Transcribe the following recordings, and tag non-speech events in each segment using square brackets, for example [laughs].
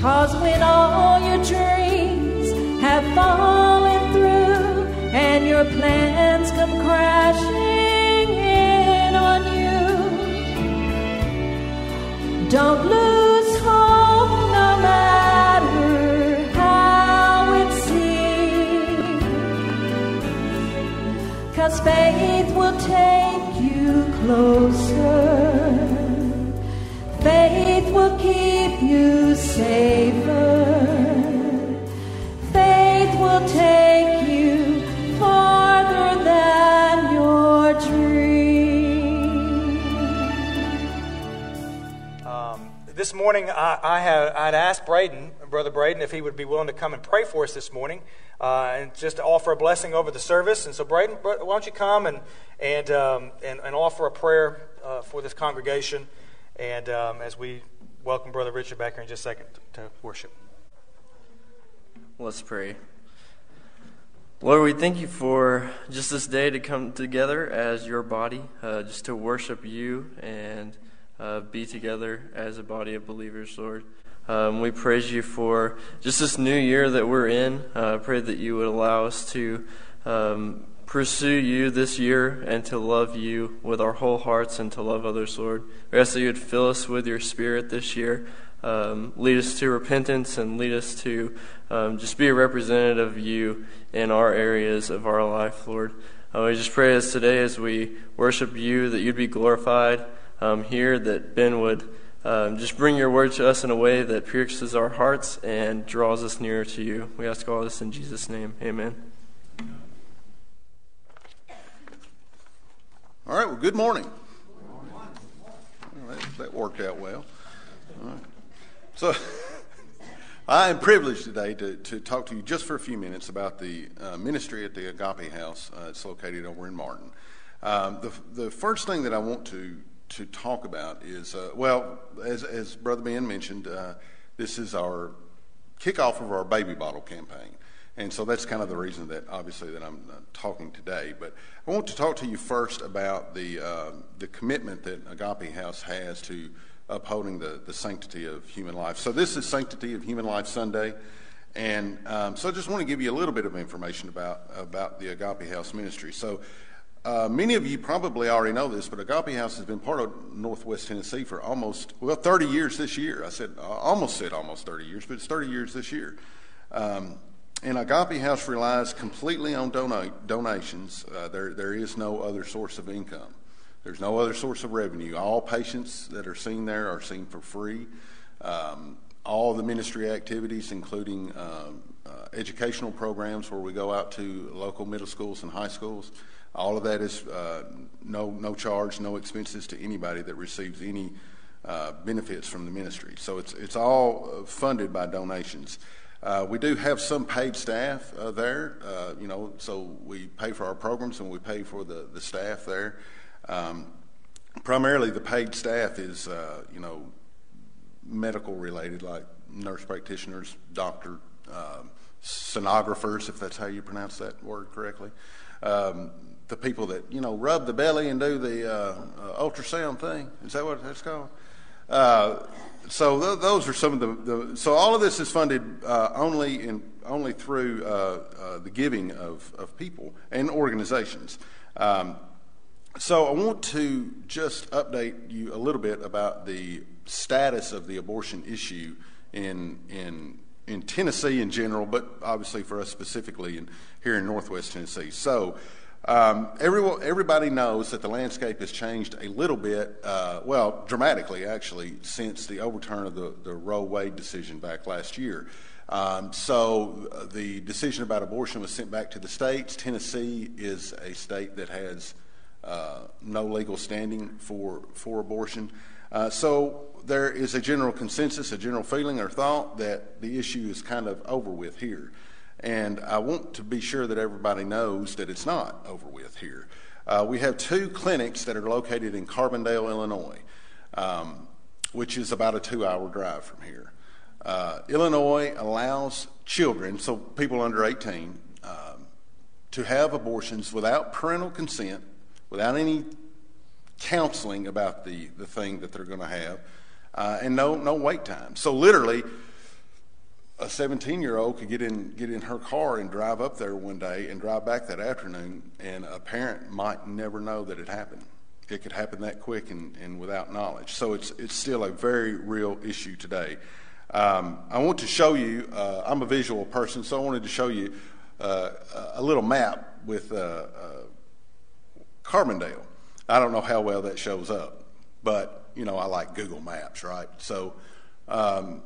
Cause when all your dreams have fallen through and your plans come crashing in on you, don't lose hope no matter how it seems. Cause faith will take you closer. Keep you safer. Faith will take you farther than your dream. Um, this morning, I, I have I'd asked Braden, Brother Braden, if he would be willing to come and pray for us this morning, uh, and just to offer a blessing over the service. And so, Braden, why don't you come and and um, and, and, offer a prayer uh, for this congregation, and um, as we welcome Brother Richard back here in just a second to worship. Let's pray. Lord, we thank you for just this day to come together as your body, uh, just to worship you and uh, be together as a body of believers, Lord. Um, we praise you for just this new year that we're in. Uh, I pray that you would allow us to um, pursue you this year and to love you with our whole hearts and to love others, Lord. We ask that you would fill us with your spirit this year. Um, lead us to repentance and lead us to um, just be a representative of you in our areas of our life, Lord. Uh, we just pray as today, as we worship you, that you'd be glorified um, here, that Ben would um, just bring your word to us in a way that pierces our hearts and draws us nearer to you. We ask all this in Jesus' name. Amen. All right, well, good morning. that, that, worked out well. So, [laughs] I am privileged today to, to talk to you just for a few minutes about the uh, ministry at the Agape House. Uh, it's located over in Martin. Um, the, the first thing that I want to, to talk about is uh, well, as, as Brother Ben mentioned, uh, this is our kickoff of our baby bottle campaign. And so that's kind of the reason that obviously that I'm uh, talking today. But I want to talk to you first about the, uh, the commitment that Agape House has to upholding the, the sanctity of human life. So this is Sanctity of Human Life Sunday. And um, so I just want to give you a little bit of information about, about the Agape House ministry. So uh, many of you probably already know this, but Agape House has been part of Northwest Tennessee for almost, well, 30 years this year. I said, I almost said almost 30 years, but it's 30 years this year. Um, and Agape House relies completely on donations. Uh, there, there is no other source of income. There's no other source of revenue. All patients that are seen there are seen for free. Um, all the ministry activities, including um, uh, educational programs where we go out to local middle schools and high schools, all of that is uh, no, no charge, no expenses to anybody that receives any uh, benefits from the ministry. So it's, it's all uh, funded by donations. Uh, we do have some paid staff uh, there, uh, you know, so we pay for our programs and we pay for the, the staff there. Um, primarily, the paid staff is, uh, you know, medical related, like nurse practitioners, doctor, um, sonographers, if that's how you pronounce that word correctly. Um, the people that, you know, rub the belly and do the uh, ultrasound thing. Is that what that's called? So th- those are some of the, the, So all of this is funded uh, only in only through uh, uh, the giving of, of people and organizations. Um, so I want to just update you a little bit about the status of the abortion issue in in in Tennessee in general, but obviously for us specifically in, here in Northwest Tennessee. So. Um, everyone, everybody knows that the landscape has changed a little bit, uh, well, dramatically actually, since the overturn of the, the Roe Wade decision back last year. Um, so uh, the decision about abortion was sent back to the states. Tennessee is a state that has uh, no legal standing for for abortion. Uh, so there is a general consensus, a general feeling or thought that the issue is kind of over with here. And I want to be sure that everybody knows that it's not over with here. Uh, we have two clinics that are located in Carbondale, Illinois, um, which is about a two hour drive from here. Uh, Illinois allows children, so people under 18, um, to have abortions without parental consent, without any counseling about the, the thing that they're going to have, uh, and no, no wait time. So, literally, a 17 year old could get in get in her car and drive up there one day and drive back that afternoon, and a parent might never know that it happened. It could happen that quick and, and without knowledge. So it's it's still a very real issue today. Um, I want to show you. Uh, I'm a visual person, so I wanted to show you uh, a little map with uh, uh Carbondale. I don't know how well that shows up, but you know I like Google Maps, right? So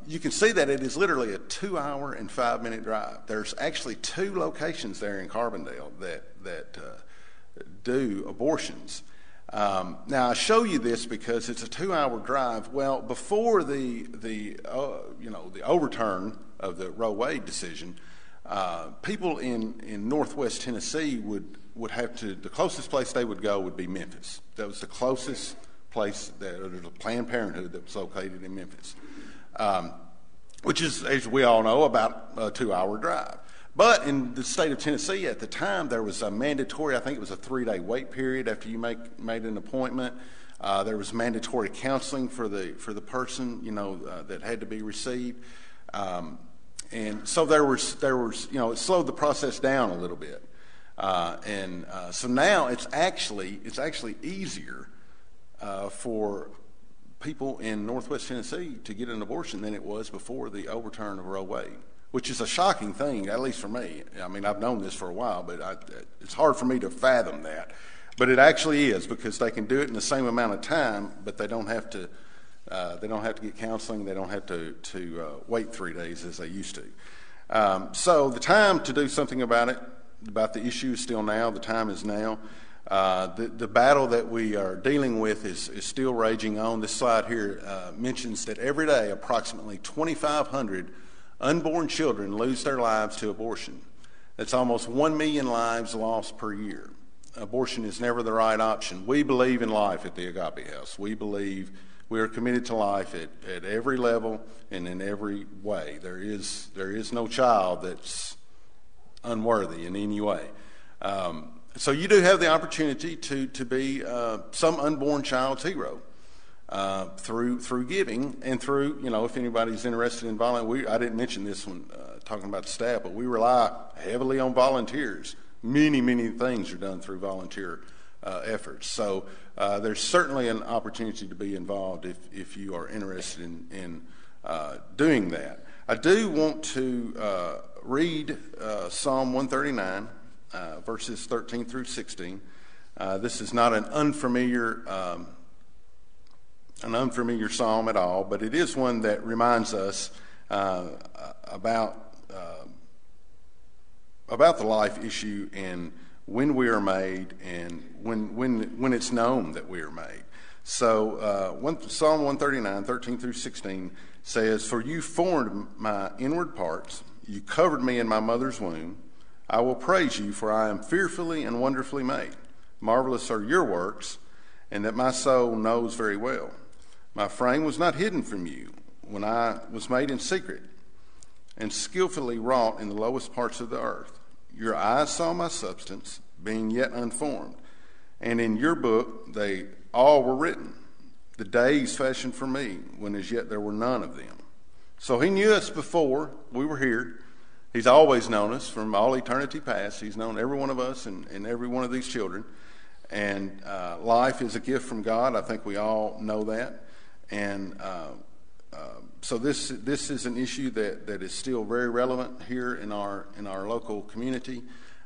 you can see that it is literally a two hour and five minute drive. There's actually two locations there in Carbondale that, that uh, do abortions. Um, now, I show you this because it's a two hour drive. Well, before the, the, uh, you know, the overturn of the Roe Wade decision, uh, people in, in northwest Tennessee would, have to, the closest place they would go would be Memphis. That was the closest place, Planned Parenthood that was located in Memphis um, which is, as we all know, about a two hour drive. But in the state of Tennessee at the time, there was a mandatory, I think it was a three day wait period after you make, made an appointment. Uh, there was mandatory counseling for the, for the person, you know, uh, that had to be received. Um, and so there was, there was, you know, it slowed the process down a little bit. Uh, and so now it's actually, it's actually easier for people in Northwest Tennessee to get an abortion than it was before the overturn of Roe Wade, which is a shocking thing, at least for me. I mean, I've known this for a while, but I, it's hard for me to fathom that. But it actually is because they can do it in the same amount of time, but they don't have to. Uh, they don't have to get counseling. They don't have to to uh, wait three days as they used to. Um, so the time to do something about it, about the issue, is still now. The time is now. Uh, the, the, battle that we are dealing with is, is still raging on. This slide here uh, mentions that every day approximately 2,500 unborn children lose their lives to abortion. That's almost 1 million lives lost per year. Abortion is never the right option. We believe in life at the Agape House. We believe we are committed to life at, at every level and in every way. There is, there is no child that's unworthy in any way. Um, so you do have the opportunity to, to be uh, some unborn child's hero. Uh, through through giving and through you know if anybody's interested in volunteering, I didn't mention this when uh, talking about the staff, but we rely heavily on volunteers. Many many things are done through volunteer uh, efforts. So uh, there's certainly an opportunity to be involved if if you are interested in in uh, doing that. I do want to read Psalm 139 uh, verses 13 through 16. Uh, this is not an unfamiliar, um, an unfamiliar psalm at all, but it is one that reminds us uh, about uh, about the life issue and when we are made and when when when it's known that we are made. So uh, one, Psalm 139, 13 through 16 says, "For you formed my inward parts; you covered me in my mother's womb." I will praise you, for I am fearfully and wonderfully made. Marvelous are your works, and that my soul knows very well. My frame was not hidden from you when I was made in secret and skillfully wrought in the lowest parts of the earth. Your eyes saw my substance, being yet unformed, and in your book they all were written, the days fashioned for me, when as yet there were none of them. So he knew us before we were here. He's always known us from all eternity past. He's known every one of us and, and every one of these children. And uh, life is a gift from God. I think we all know that. And uh, uh, so this this is an issue that, that is still very relevant here in our in our local community,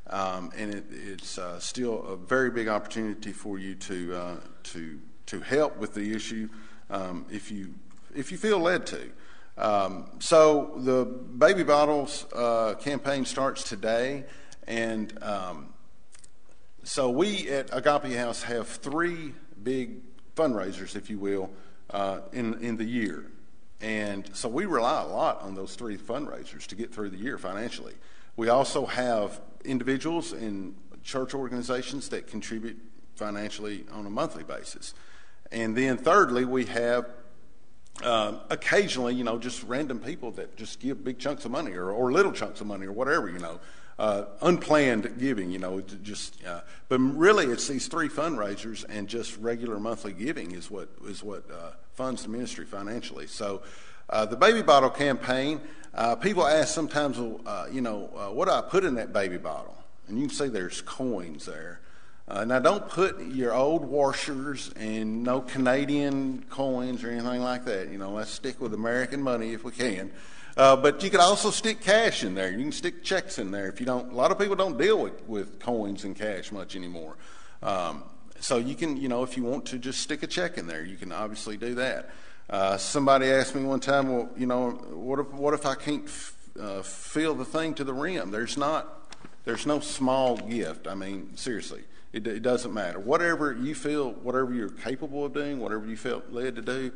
um, and it, it's uh, still a very big opportunity for you to uh, to to help with the issue um, if you if you feel led to. Um, so the baby bottles uh, campaign starts today, and um, so we at Agape House have three big fundraisers, if you will, uh, in in the year, and so we rely a lot on those three fundraisers to get through the year financially. We also have individuals and church organizations that contribute financially on a monthly basis, and then thirdly, we have uh, occasionally, you know, just random people that just give big chunks of money or, or little chunks of money or whatever, you know, uh, unplanned giving, you know, just. Uh, but really, it's these three fundraisers and just regular monthly giving is what is what uh, funds the ministry financially. So, uh, the baby bottle campaign. people ask sometimes, you know, what do I put in that baby bottle? And you can see there's coins there. Uh, now, don't put your old washers and no Canadian coins or anything like that. You know, let's stick with American money if we can. Uh, but you can also stick cash in there. You can stick checks in there if you don't. A lot of people don't deal with, with coins and cash much anymore. Um, so you can, you know, if you want to just stick a check in there, you can obviously do that. Uh, somebody asked me one time, well, you know, what if, what if I can't f- uh, fill the thing to the rim? There's not, there's no small gift. I mean, seriously. It, doesn't matter. Whatever you feel, whatever you're capable of doing, whatever you felt led to do,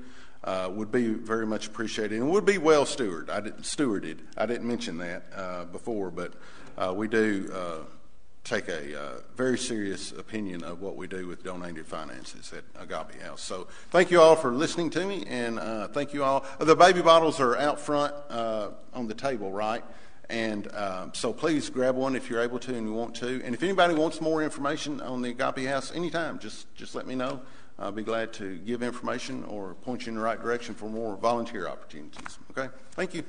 uh, would be very much appreciated and would be well stewarded. I didn't, stewarded. I didn't mention that uh, before, but uh, we do uh, take a uh, very serious opinion of what we do with donated finances at Agape House. So thank you all for listening to me, and uh, thank you all. The baby bottles are out front on the table, right? And um, so please grab one if you're able to and you want to. And if anybody wants more information on the Agape House anytime, just, just let me know. I'll be glad to give information or point you in the right direction for more volunteer opportunities. Okay? Thank you.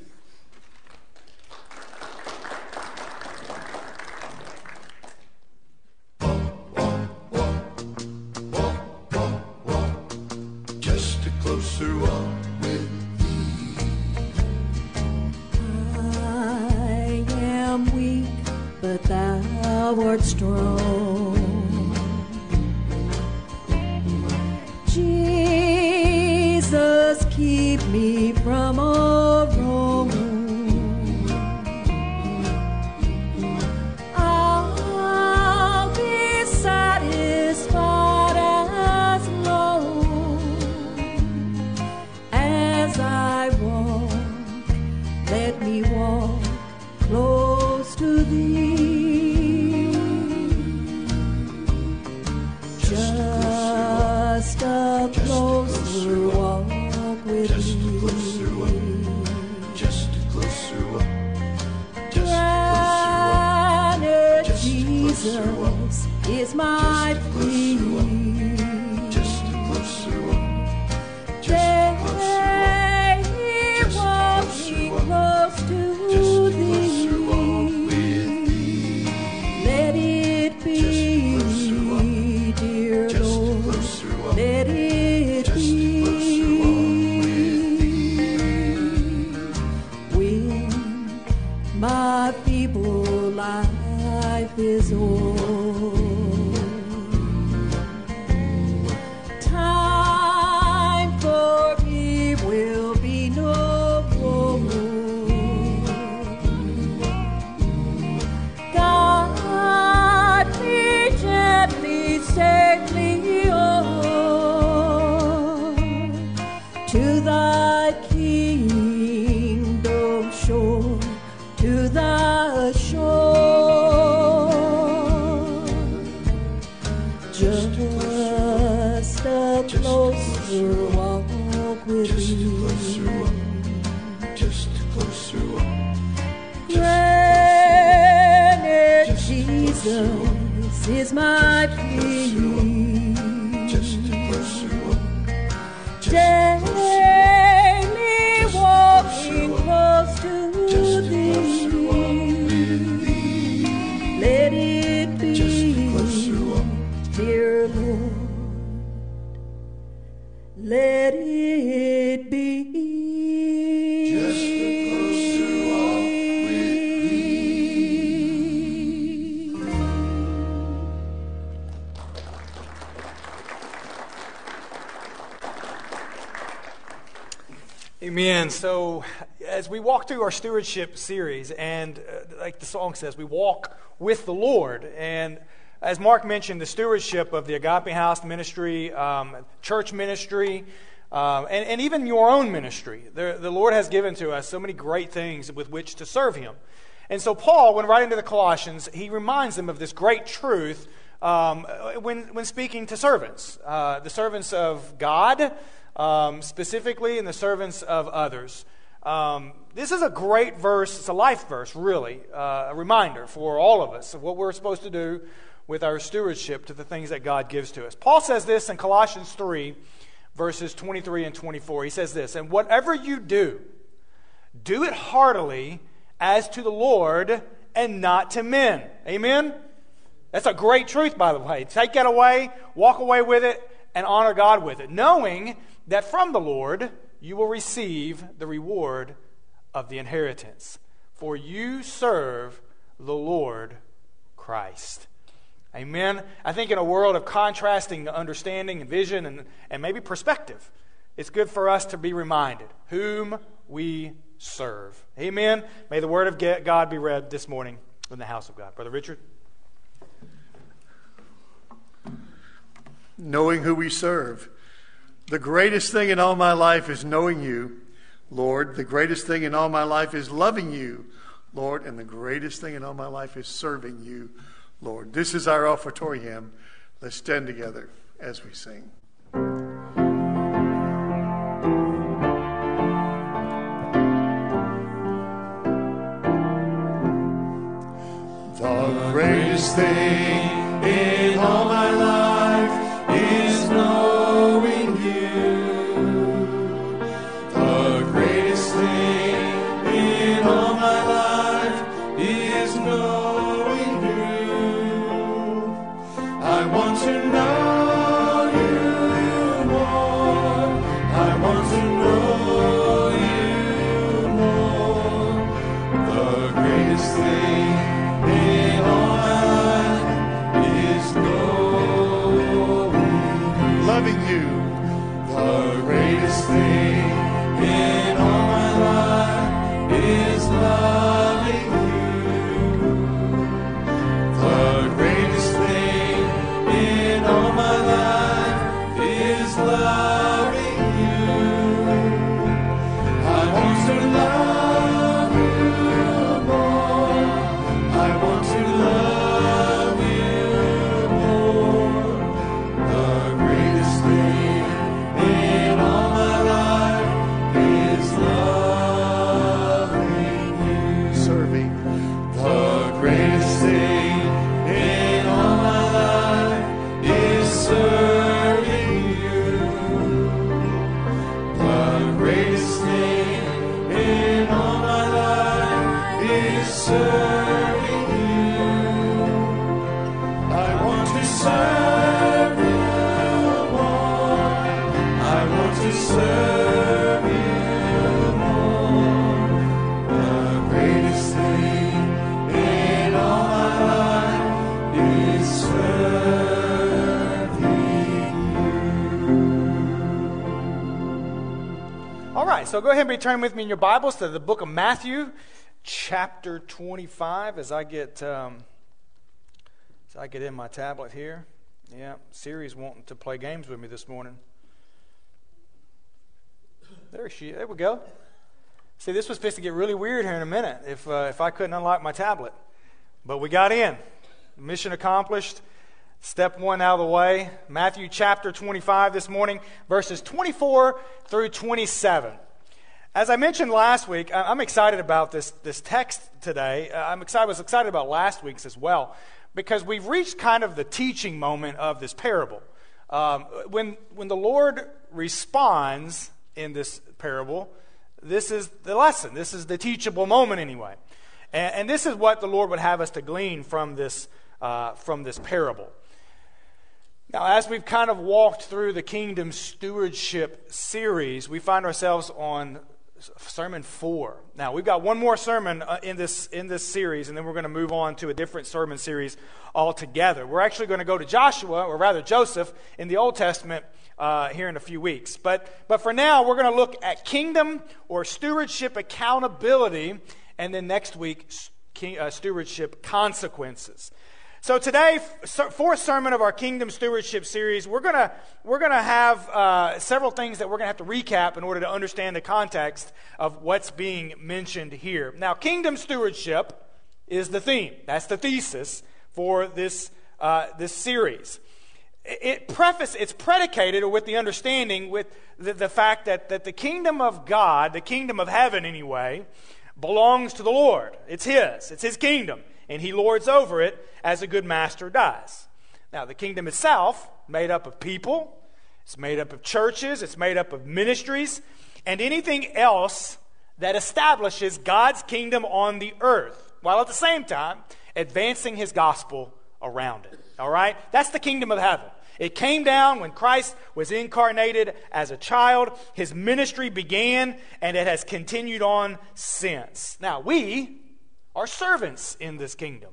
Amen. So, as we walk through our stewardship series, and uh, like the song says, we walk with the Lord. And as Mark mentioned, the stewardship of the Agape House ministry, um, church ministry, um, and, and, even your own ministry. The, the Lord has given to us so many great things with which to serve Him. And so, Paul, when writing to the Colossians, he reminds them of this great truth um, when, when speaking to servants, uh, the servants of God um, specifically in the servants of others. Um, this is a great verse. It's a life verse, really, uh, a reminder for all of us of what we're supposed to do with our stewardship to the things that God gives to us. Paul says this in Colossians 3, verses 23 and 24. He says this, And whatever you do, Do it heartily as to the Lord and not to men. Amen? That's a great truth, by the way. Take that away, walk away with it, and honor God with it, knowing that from the Lord you will receive the reward of the inheritance. For you serve the Lord Christ. Amen. I think in a world of contrasting understanding and vision and, and maybe perspective, it's good for us to be reminded whom we serve. Amen. May the word of God be read this morning in the house of God. Brother Richard. Knowing who we serve. The greatest thing in all my life is knowing you, Lord. The greatest thing in all my life is loving you, Lord. And the greatest thing in all my life is serving you, Lord. This is our offertory hymn. Let's stand together as we sing. The greatest thing my life so go ahead and return with me in your Bibles to the book of Matthew, chapter 25, as I get um, as I get in my tablet here. Yeah, Siri's wanting to play games with me this morning. There she. There we go. See, this was supposed to get really weird here in a minute if uh, if I couldn't unlock my tablet, but we got in. Mission accomplished. Step one out of the way. Matthew chapter 25 this morning, verses 24 through 27. As I mentioned last week, I'm excited about this, this text today. Uh, I'm excited, I was excited about last week's as well, because we've reached kind of the teaching moment of this parable. Um, when, when the Lord responds in this parable, this is the lesson. This is the teachable moment, anyway. And, and this is what the Lord would have us to glean from this, uh, from this parable. Now, as we've kind of walked through the kingdom stewardship series, we find ourselves on sermon four. Now, we've got one more sermon uh, in this in this series, and then we're going to move on to a different sermon series altogether. We're actually going to go to Joshua, or rather Joseph, in the Old Testament uh, here in a few weeks. But but for now, we're going to look at kingdom or stewardship accountability, and then next week, king, uh, stewardship consequences. So today, fourth sermon of our Kingdom Stewardship series, we're gonna we're gonna have uh, several things that we're gonna have to recap in order to understand the context of what's being mentioned here. Now, Kingdom Stewardship is the theme. That's the thesis for this uh, this series. It preface it's predicated with the understanding with the, the fact that that the kingdom of God, the kingdom of heaven anyway, belongs to the Lord. It's His. It's His kingdom and he lords over it as a good master does. Now, the kingdom itself, made up of people, it's made up of churches, it's made up of ministries, and anything else that establishes God's kingdom on the earth, while at the same time advancing his gospel around it. All right? That's the kingdom of heaven. It came down when Christ was incarnated as a child. His ministry began, and it has continued on since. Now, we are servants in this kingdom,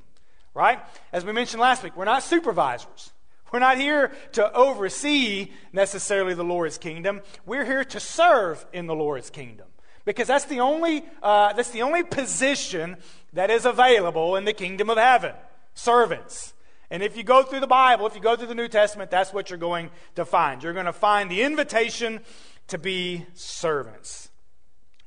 right? As we mentioned last week, we're not supervisors. We're not here to oversee necessarily the Lord's kingdom. We're here to serve in the Lord's kingdom because that's the only uh, that's the only position that is available in the kingdom of heaven. Servants. And if you go through the Bible, if you go through the New Testament, that's what you're going to find. You're going to find the invitation to be servants.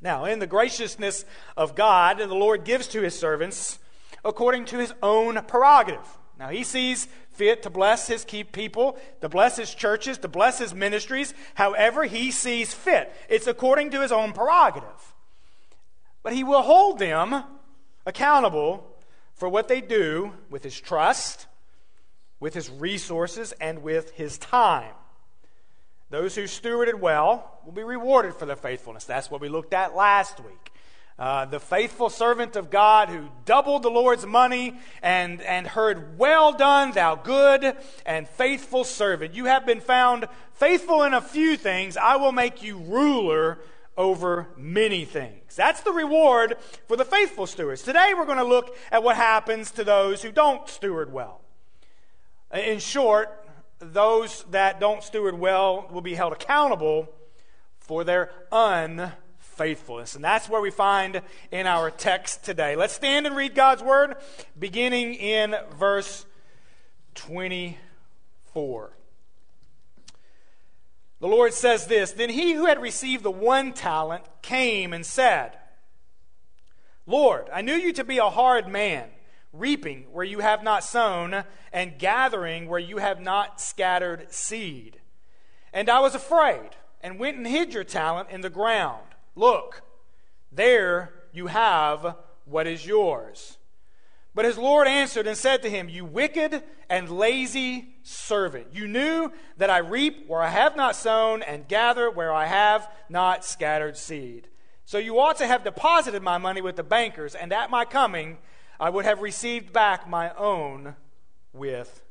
Now, in the graciousness of God, the Lord gives to his servants according to his own prerogative. Now, he sees fit to bless his people, to bless his churches, to bless his ministries, however he sees fit. It's according to his own prerogative. But he will hold them accountable for what they do with his trust, with his resources, and with his time. Those who stewarded well will be rewarded for their faithfulness. That's what we looked at last week. Uh, the faithful servant of God who doubled the Lord's money and, and heard, Well done, thou good and faithful servant. You have been found faithful in a few things. I will make you ruler over many things. That's the reward for the faithful stewards. Today we're going to look at what happens to those who don't steward well. In short, those that don't steward well will be held accountable for their unfaithfulness. And that's where we find in our text today. Let's stand and read God's word, beginning in verse 24. The Lord says this Then he who had received the one talent came and said, Lord, I knew you to be a hard man, reaping where you have not sown, and gathering where you have not scattered seed. And I was afraid, and went and hid your talent in the ground. Look, there you have what is yours. But his Lord answered and said to him, You wicked and lazy servant, you knew that I reap where I have not sown and gather where I have not scattered seed. So you ought to have deposited my money with the bankers, and at my coming I would have received back my own with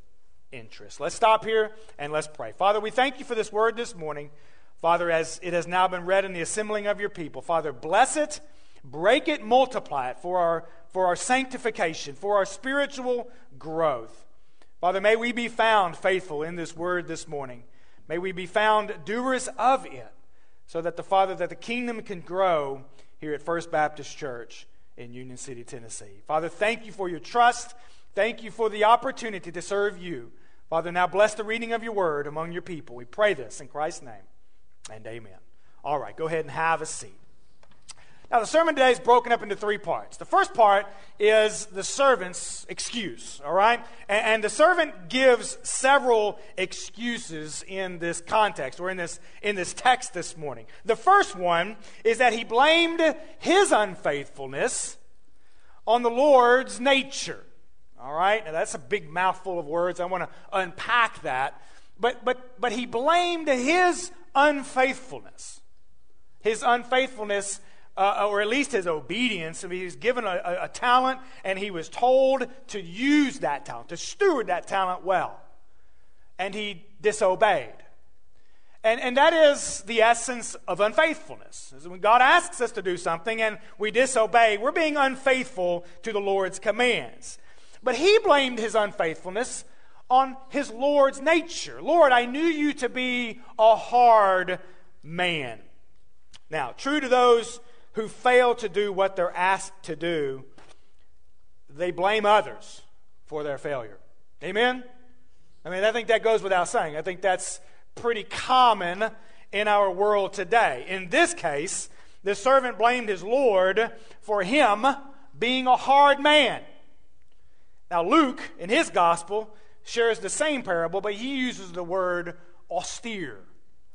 interest. Let's stop here and let's pray. Father, we thank you for this word this morning. Father, as it has now been read in the assembling of your people, Father, bless it, break it, multiply it for our, for our sanctification, for our spiritual growth. Father, may we be found faithful in this word this morning. May we be found doers of it, so that the Father, that the kingdom can grow here at First Baptist Church in Union City, Tennessee. Father, thank you for your trust. Thank you for the opportunity to serve you. Father, now bless the reading of your word among your people. We pray this in Christ's name and amen. All right, go ahead and have a seat. Now, the sermon today is broken up into three parts. The first part is the servant's excuse, all right? And, and, the servant gives several excuses in this context or in this, in this text this morning. The first one is that he blamed his unfaithfulness on the Lord's nature, all right? Now, that's a big mouthful of words. I want to unpack that. But, but, but he blamed his unfaithfulness. His unfaithfulness, uh, or at least his obedience. I mean, he was given a, a, a talent and he was told to use that talent, to steward that talent well. And he disobeyed. And, and that is the essence of unfaithfulness. Is when God asks us to do something and we disobey, we're being unfaithful to the Lord's commands. But he blamed his unfaithfulness on his Lord's nature. Lord, I knew you to be a hard man. Now, true to those who fail to do what they're asked to do, they blame others for their failure. Amen? I mean, I think that goes without saying. I think that's pretty common in our world today. In this case, the servant blamed his Lord for him being a hard man. Now, Luke, in his gospel, shares the same parable, but he uses the word austere.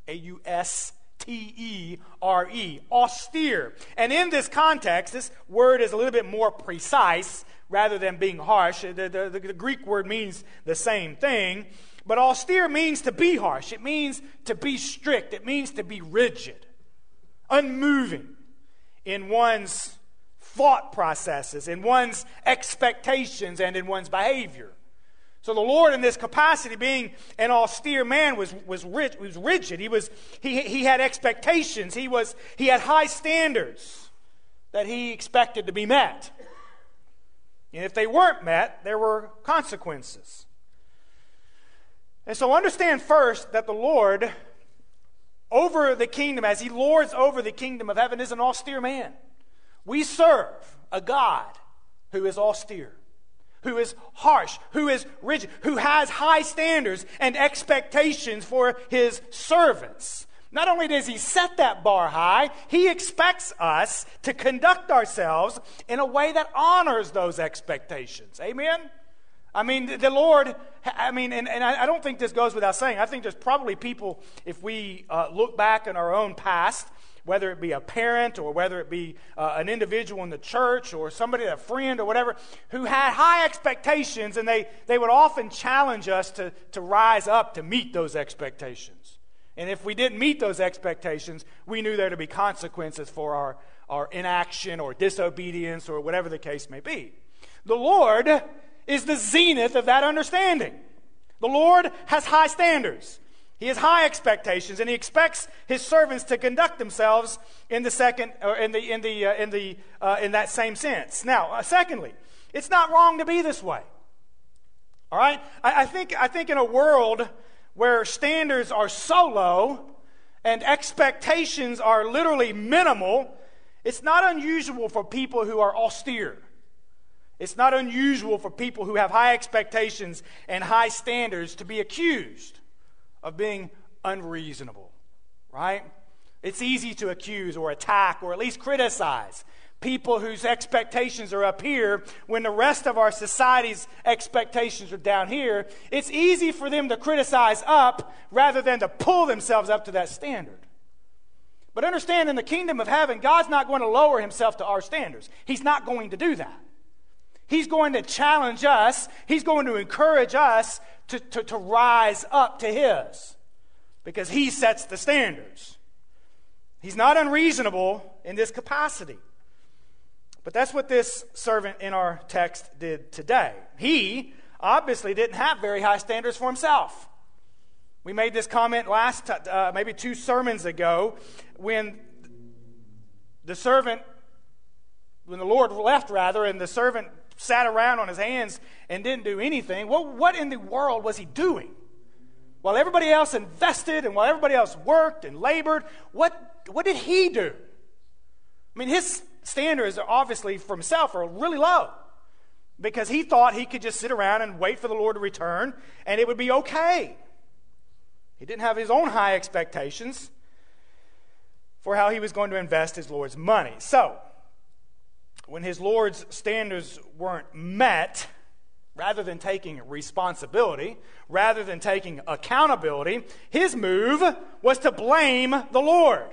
A U S T E R E. Austere. And in this context, this word is a little bit more precise rather than being harsh. The, the, the, the Greek word means the same thing. But austere means to be harsh, it means to be strict, it means to be rigid, unmoving. in one's thought processes, in one's expectations, and in one's behavior. So the Lord, in this capacity, being an austere man, was, was, was rigid. He, was, he, he had expectations. He, was, he had high standards that he expected to be met. And if they weren't met, there were consequences. And so understand first that the Lord, over the kingdom, as he lords over the kingdom of heaven, is an austere man. We serve a God who is austere who is harsh, who is rigid, who has high standards and expectations for his servants. Not only does he set that bar high, he expects us to conduct ourselves in a way that honors those expectations. Amen? I mean, the Lord, I mean, and, and I, don't think this goes without saying. I think there's probably people, if we uh, look back in our own past, whether it be a parent or whether it be uh, an individual in the church or somebody, a friend or whatever, who had high expectations and they, they would often challenge us to, to rise up to meet those expectations. And if we didn't meet those expectations, we knew there to be consequences for our, our inaction or disobedience or whatever the case may be. The Lord is the zenith of that understanding. The Lord has high standards. He has high expectations, and he expects his servants to conduct themselves in the second, or in the in the uh, in the uh, in that same sense. Now, uh, secondly, it's not wrong to be this way. All right, I, I think I think in a world where standards are so low and expectations are literally minimal, it's not unusual for people who are austere. It's not unusual for people who have high expectations and high standards to be accused of being unreasonable, right? It's easy to accuse or attack or at least criticize people whose expectations are up here when the rest of our society's expectations are down here. It's easy for them to criticize up rather than to pull themselves up to that standard. But understand, in the kingdom of heaven, God's not going to lower himself to our standards. He's not going to do that. He's going to challenge us, He's going to encourage us to, to, to rise up to His because He sets the standards. He's not unreasonable in this capacity. But that's what this servant in our text did today. He obviously didn't have very high standards for himself. We made this comment last, uh, maybe two sermons ago, when the servant, when the Lord left, rather, and the servant sat around on his hands and didn't do anything. Well, what in the world was he doing? While everybody else invested and while everybody else worked and labored, what, what did he do? I mean, his standards are obviously for himself are really low because he thought he could just sit around and wait for the Lord to return and it would be okay. He didn't have his own high expectations for how he was going to invest his Lord's money. So, when his Lord's standards weren't met, rather than taking responsibility, rather than taking accountability, his move was to blame the Lord.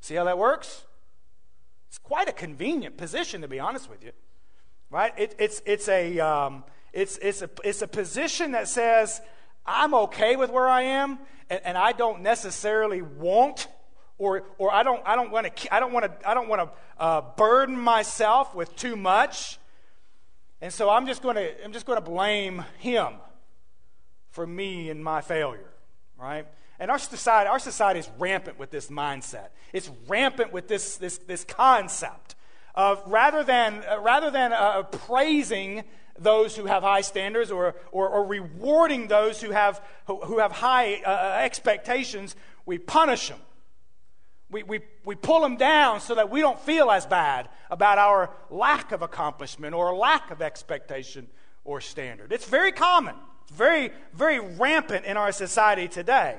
See how that works? It's quite a convenient position, to be honest with you. Right? It, it's, it's, a, um, it's, it's, a, it's a position that says, I'm okay with where I am, and, and I don't necessarily want or, or I don't, I don't want to, I don't want to, I don't want to uh, burden myself with too much. And so I'm just going to, I'm just going to blame him for me and my failure, right? And our society, our society is rampant with this mindset. It's rampant with this, this, this concept of rather than, uh, rather than uh, praising those who have high standards or, or, or rewarding those who have, who, who have high uh, expectations, we punish them we, we, we pull them down so that we don't feel as bad about our lack of accomplishment or lack of expectation or standard. It's very common, it's very, very rampant in our society today.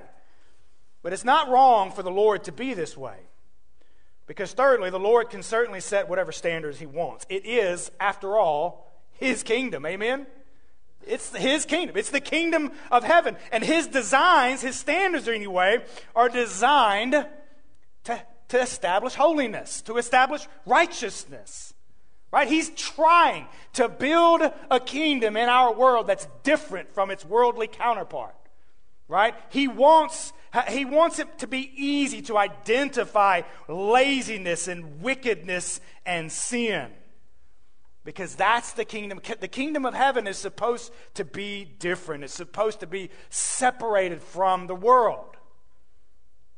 But it's not wrong for the Lord to be this way. Because, thirdly, the Lord can certainly set whatever standards He wants. It is, after all, His kingdom. Amen? It's His kingdom. It's the kingdom of heaven. And His designs, His standards, anyway, are designed to, to establish holiness, to establish righteousness. Right? He's trying to build a kingdom in our world that's different from its worldly counterpart. right? He wants, he wants it to be easy to identify laziness and wickedness and sin. Because that's the kingdom. The kingdom of heaven is supposed to be different. It's supposed to be separated from the world.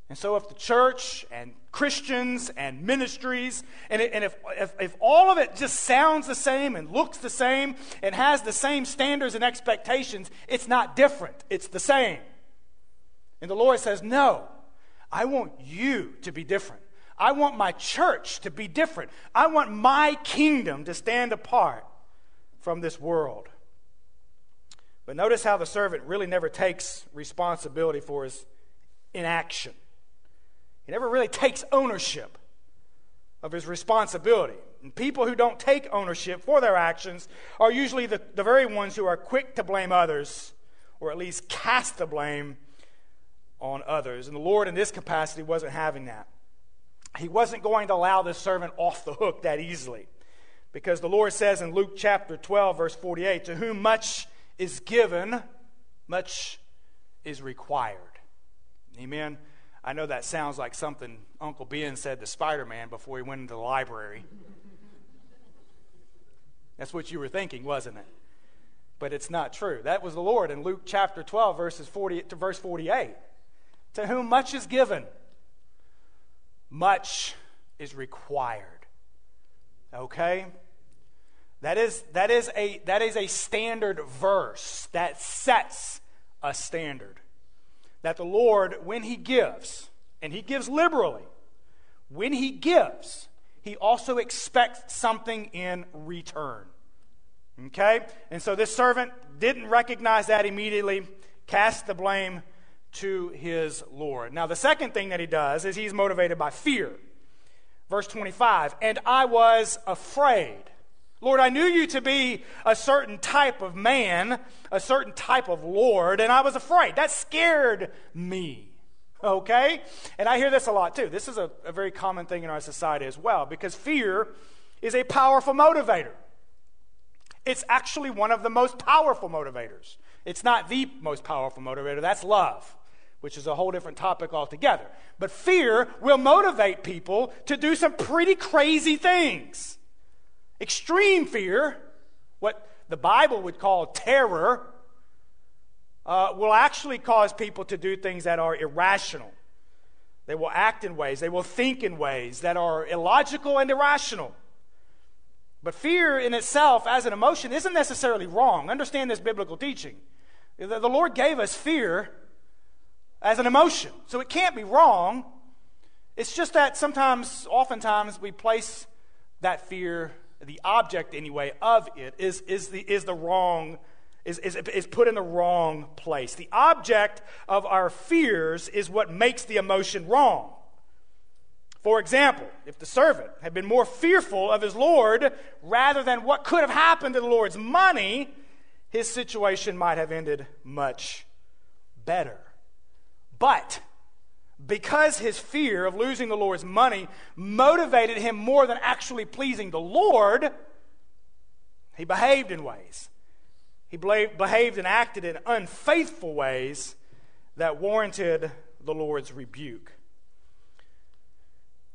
And so, if the church and Christians and ministries, and, and if, if, if, all of it just sounds the same and looks the same and has the same standards and expectations, it's not different. It's the same. And the Lord says, No, I want you to be different. I want my church to be different. I want my kingdom to stand apart from this world. But notice how the servant really never takes responsibility for his inaction. He never really takes ownership of his responsibility. And people who don't take ownership for their actions are usually the, the very ones who are quick to blame others, or at least cast the blame on others. And the Lord, in this capacity, wasn't having that. He wasn't going to allow this servant off the hook that easily. Because the Lord says in Luke chapter 12, verse 48, to whom much is given, much is required. Amen. I know that sounds like something Uncle Ben said to Spider Man before he went into the library. That's what you were thinking, wasn't it? But it's not true. That was the Lord in Luke chapter 12, verses 40 to verse 48. To whom much is given, much is required. Okay? That is, that is, a, that is a standard verse that sets a standard. That the Lord, when He gives, and He gives liberally, when He gives, He also expects something in return. Okay? And so this servant didn't recognize that immediately, cast the blame to his Lord. Now, the second thing that he does is he's motivated by fear. Verse 25, and I was afraid. Lord, I knew you to be a certain type of man, a certain type of Lord, and I was afraid. That scared me. Okay? And I hear this a lot too. This is a, a very common thing in our society as well, because fear is a powerful motivator. It's actually one of the most powerful motivators. It's not the most powerful motivator, that's love which is a whole different topic altogether. But fear will motivate people to do some pretty crazy things. Extreme fear, what the Bible would call terror, uh, will actually cause people to do things that are irrational. They will act in ways, they will think in ways that are illogical and irrational. But fear in itself, as an emotion, isn't necessarily wrong. Understand this biblical teaching. The Lord gave us fear as an emotion. So it can't be wrong. It's just that sometimes, oftentimes, we place that fear, the object anyway, of it is, is, the, is the wrong, is, is, is put in the wrong place. The object of our fears is what makes the emotion wrong. For example, if the servant had been more fearful of his Lord rather than what could have happened to the Lord's money, his situation might have ended much better. But because his fear of losing the Lord's money motivated him more than actually pleasing the Lord, he behaved in ways. He behaved and acted in unfaithful ways that warranted the Lord's rebuke.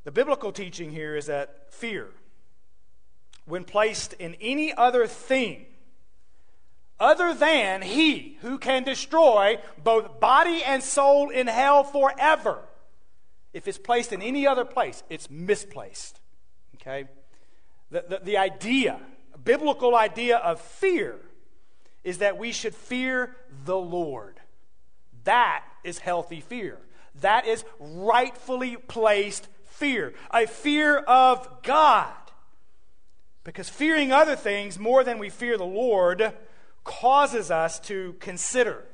The biblical teaching here is that fear, when placed in any other thing other than he who can destroy both body and soul in hell forever. If it's placed in any other place, it's misplaced. Okay? The, the, the idea, biblical idea of fear, is that we should fear the Lord. That is healthy fear. That is rightfully placed fear, a fear of God. Because fearing other things more than we fear the Lord causes us to consider,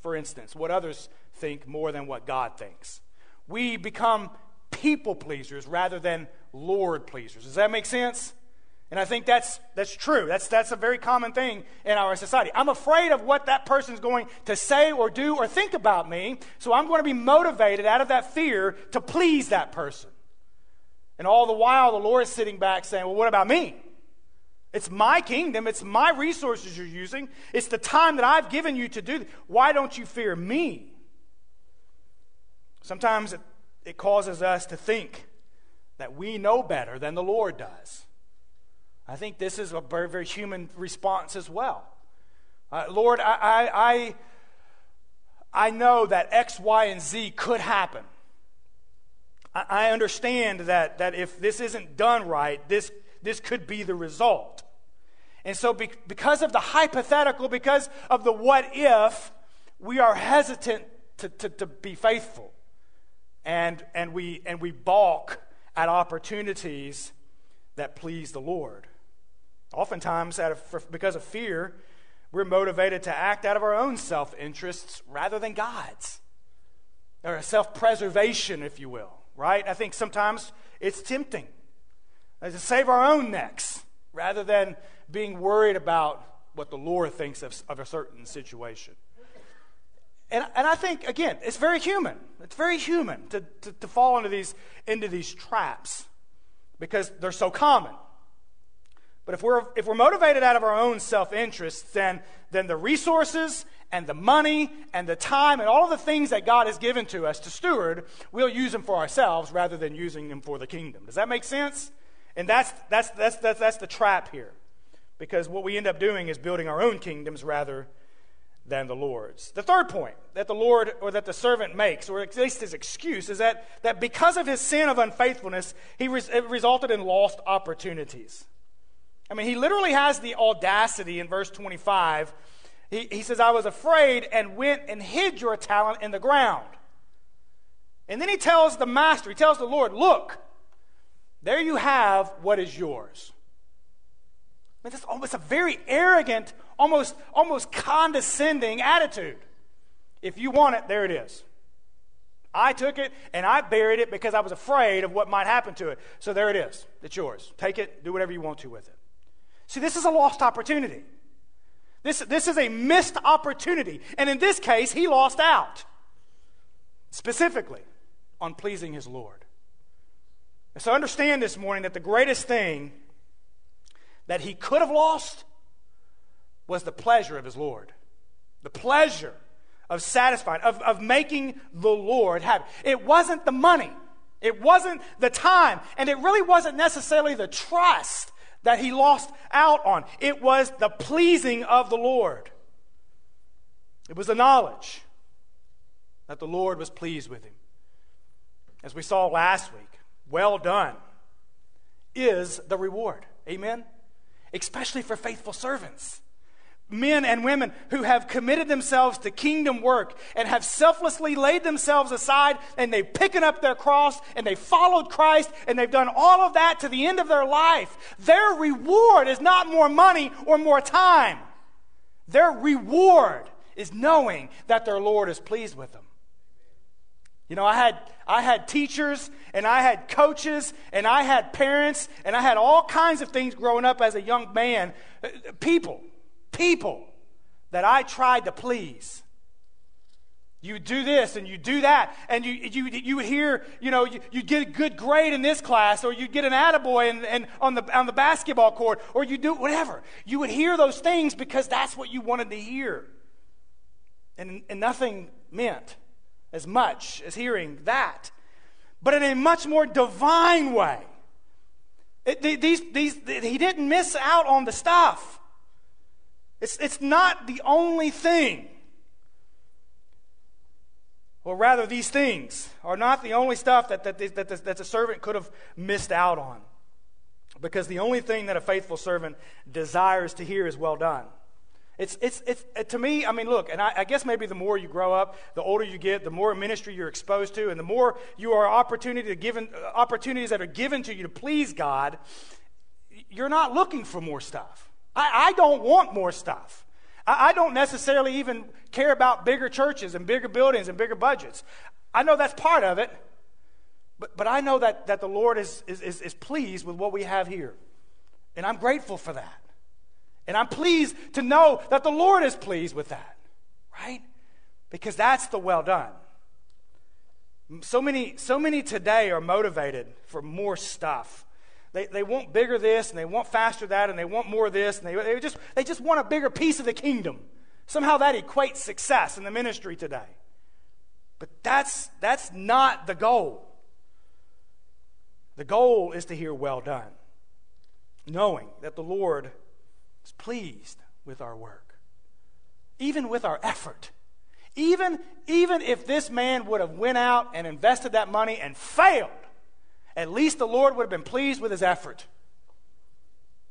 for instance, what others think more than what God thinks. We become people pleasers rather than Lord pleasers. Does that make sense? And I think that's, that's true. That's, that's a very common thing in our society. I'm afraid of what that person's going to say or do or think about me, so I'm going to be motivated out of that fear to please that person. And all the while, the Lord is sitting back saying, Well, what about me? It's my kingdom. It's my resources you're using. It's the time that I've given you to do. Why don't you fear me? Sometimes it, it causes us to think that we know better than the Lord does. I think this is a very, very human response as well. Uh, Lord, I, I, I, I know that X, Y, and Z could happen. I, understand that, that if this isn't done right, this, this could be the result. And so, be, because of the hypothetical, because of the what if, we are hesitant to, to, to be faithful. And, and, we, and we balk at opportunities that please the Lord. Oftentimes, out of, because of fear, we're motivated to act out of our own self interests rather than God's. Or self preservation, if you will, right? I think sometimes it's tempting to save our own necks rather than being worried about what the Lord thinks of, of a certain situation. And, and I think, again, it's very human. It's very human to, to, to fall into these, into these traps because they're so common. But if we're, if we're motivated out of our own self interest, then, then the resources and the money and the time and all the things that God has given to us to steward, we'll use them for ourselves rather than using them for the kingdom. Does that make sense? And that's, that's, that's, that's, that's the trap here. Because what we end up doing is building our own kingdoms rather than the Lord's. The third point that the Lord or that the servant makes, or at least his excuse, is that, that because of his sin of unfaithfulness, he res- resulted in lost opportunities. I mean, he literally has the audacity in verse 25. He, he says, I was afraid and went and hid your talent in the ground. And then he tells the master, he tells the Lord, Look, there you have what is yours. I mean, it's almost a very arrogant, almost, almost condescending attitude. If you want it, there it is. I took it and I buried it because I was afraid of what might happen to it. So there it is. It's yours. Take it, do whatever you want to with it. See, this is a lost opportunity. This, this is a missed opportunity. And in this case, he lost out, specifically on pleasing his Lord. And so understand this morning that the greatest thing that he could have lost was the pleasure of his Lord. The pleasure of satisfying, of, of making the Lord happy. It wasn't the money, it wasn't the time, and it really wasn't necessarily the trust that he lost out on. It was the pleasing of the Lord. It was the knowledge that the Lord was pleased with him. As we saw last week, well done is the reward. Amen? Especially for faithful servants men and women who have committed themselves to kingdom work and have selflessly laid themselves aside and they've picked up their cross and they've followed Christ and they've done all of that to the end of their life. Their reward is not more money or more time. Their reward is knowing that their Lord is pleased with them. You know, I had, I had teachers and I had coaches and I had parents and I had all kinds of things growing up as a young man. People people that I tried to please. You do this and you do that, and you, you, you would hear, you know, you, you get a good grade in this class, or you'd get an attaboy and, and on, the, on the basketball court, or you do whatever. You would hear those things because that's what you wanted to hear. And, and nothing meant as much as hearing that, but in a much more divine way. It, these, these, he didn't miss out on the stuff. It's, it's not the only thing. Or rather, these things are not the only stuff that, that, that, that, that servant could have missed out on. Because the only thing that a faithful servant desires to hear is well done. It's, it's, it's, uh, to me, I mean, look, and I, I, guess maybe the more you grow up, the older you get, the more ministry you're exposed to, and the more you are opportunity to given, uh, opportunities that are given to you to please God, you're not looking for more stuff. I, I don't want more stuff. I, I don't necessarily even care about bigger churches and bigger buildings and bigger budgets. I know that's part of it, but, but I know that, that the Lord is, is, is pleased with what we have here. And I'm grateful for that. And I'm pleased to know that the Lord is pleased with that, right? Because that's the well done. So many, so many today are motivated for more stuff. They, they want bigger this and they want faster that and they want more this and they, they, just, they just want a bigger piece of the kingdom. Somehow that equates success in the ministry today. But that's, that's not the goal. The goal is to hear, well done, knowing that the Lord is pleased with our work, even with our effort. Even, even if this man would have went out and invested that money and failed, at least the Lord would have been pleased with his effort.